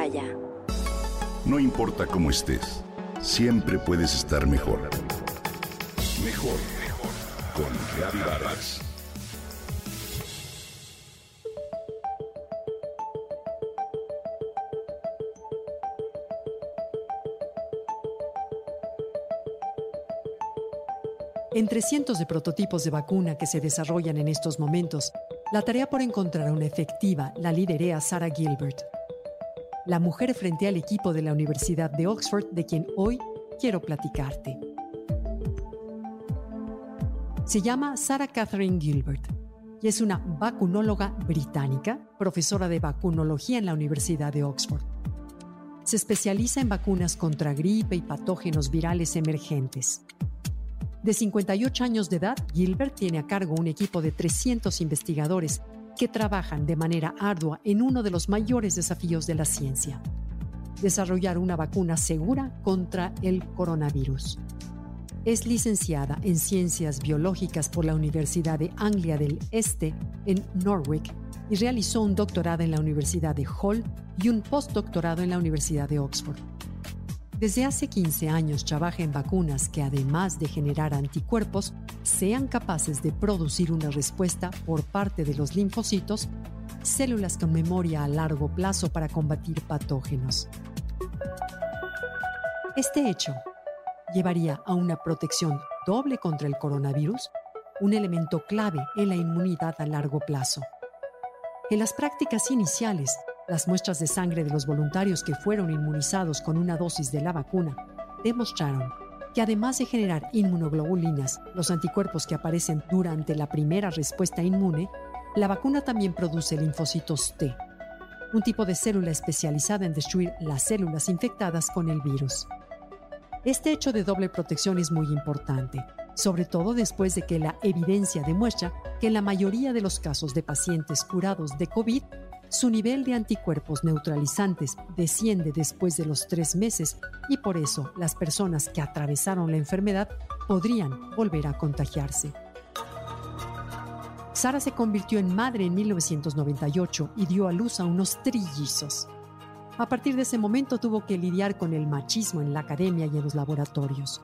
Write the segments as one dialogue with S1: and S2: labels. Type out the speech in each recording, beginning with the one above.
S1: Himalaya.
S2: No importa cómo estés, siempre puedes estar mejor. Mejor, mejor. Con Gaby Vargas.
S3: Entre cientos de prototipos de vacuna que se desarrollan en estos momentos, la tarea por encontrar una efectiva la liderea Sarah Gilbert, la mujer frente al equipo de la Universidad de Oxford de quien hoy quiero platicarte. Se llama Sarah Catherine Gilbert y es una vacunóloga británica, profesora de vacunología en la Universidad de Oxford. Se especializa en vacunas contra gripe y patógenos virales emergentes. De 58 años de edad, Gilbert tiene a cargo un equipo de 300 investigadores que trabajan de manera ardua en uno de los mayores desafíos de la ciencia, desarrollar una vacuna segura contra el coronavirus. Es licenciada en Ciencias Biológicas por la Universidad de Anglia del Este en Norwich y realizó un doctorado en la Universidad de Hull y un postdoctorado en la Universidad de Oxford. Desde hace 15 años trabaja en vacunas que además de generar anticuerpos, sean capaces de producir una respuesta por parte de los linfocitos, células con memoria a largo plazo para combatir patógenos. Este hecho llevaría a una protección doble contra el coronavirus, un elemento clave en la inmunidad a largo plazo. En las prácticas iniciales, las muestras de sangre de los voluntarios que fueron inmunizados con una dosis de la vacuna demostraron que además de generar inmunoglobulinas, los anticuerpos que aparecen durante la primera respuesta inmune, la vacuna también produce linfocitos T, un tipo de célula especializada en destruir las células infectadas con el virus. Este hecho de doble protección es muy importante, sobre todo después de que la evidencia demuestra que en la mayoría de los casos de pacientes curados de COVID su nivel de anticuerpos neutralizantes desciende después de los tres meses y por eso las personas que atravesaron la enfermedad podrían volver a contagiarse. Sara se convirtió en madre en 1998 y dio a luz a unos trillizos. A partir de ese momento tuvo que lidiar con el machismo en la academia y en los laboratorios.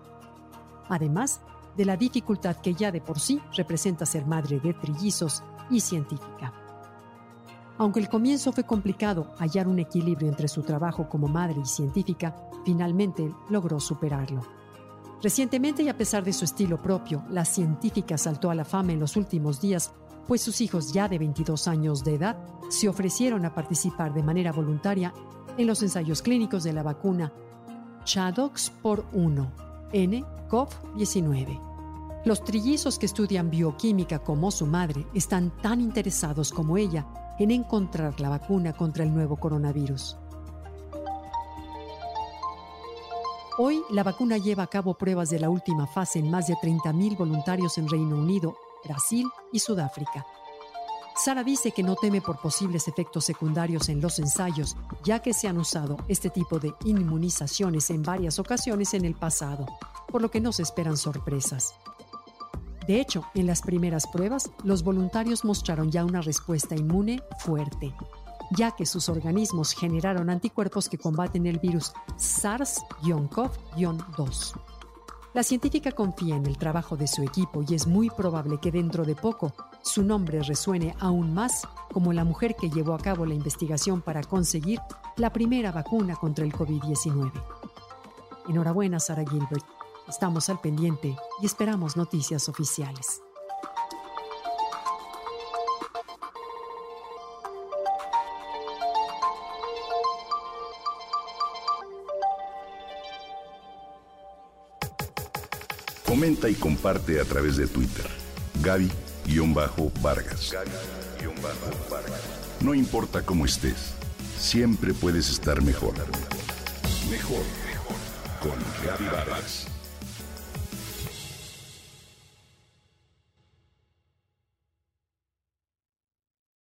S3: Además de la dificultad que ya de por sí representa ser madre de trillizos y científica. Aunque el comienzo fue complicado, hallar un equilibrio entre su trabajo como madre y científica, finalmente logró superarlo. Recientemente y a pesar de su estilo propio, la científica saltó a la fama en los últimos días, pues sus hijos ya de 22 años de edad se ofrecieron a participar de manera voluntaria en los ensayos clínicos de la vacuna Chadox por 1, N-CoV-19. Los trillizos que estudian bioquímica como su madre están tan interesados como ella en encontrar la vacuna contra el nuevo coronavirus. Hoy la vacuna lleva a cabo pruebas de la última fase en más de 30.000 voluntarios en Reino Unido, Brasil y Sudáfrica. Sara dice que no teme por posibles efectos secundarios en los ensayos, ya que se han usado este tipo de inmunizaciones en varias ocasiones en el pasado, por lo que no se esperan sorpresas. De hecho, en las primeras pruebas, los voluntarios mostraron ya una respuesta inmune fuerte, ya que sus organismos generaron anticuerpos que combaten el virus SARS-CoV-2. La científica confía en el trabajo de su equipo y es muy probable que dentro de poco su nombre resuene aún más como la mujer que llevó a cabo la investigación para conseguir la primera vacuna contra el COVID-19. Enhorabuena, Sarah Gilbert Estamos al pendiente y esperamos noticias oficiales.
S2: Comenta y comparte a través de Twitter. Gaby-Vargas. No importa cómo estés, siempre puedes estar mejor. Mejor, mejor. Con Gaby Vargas.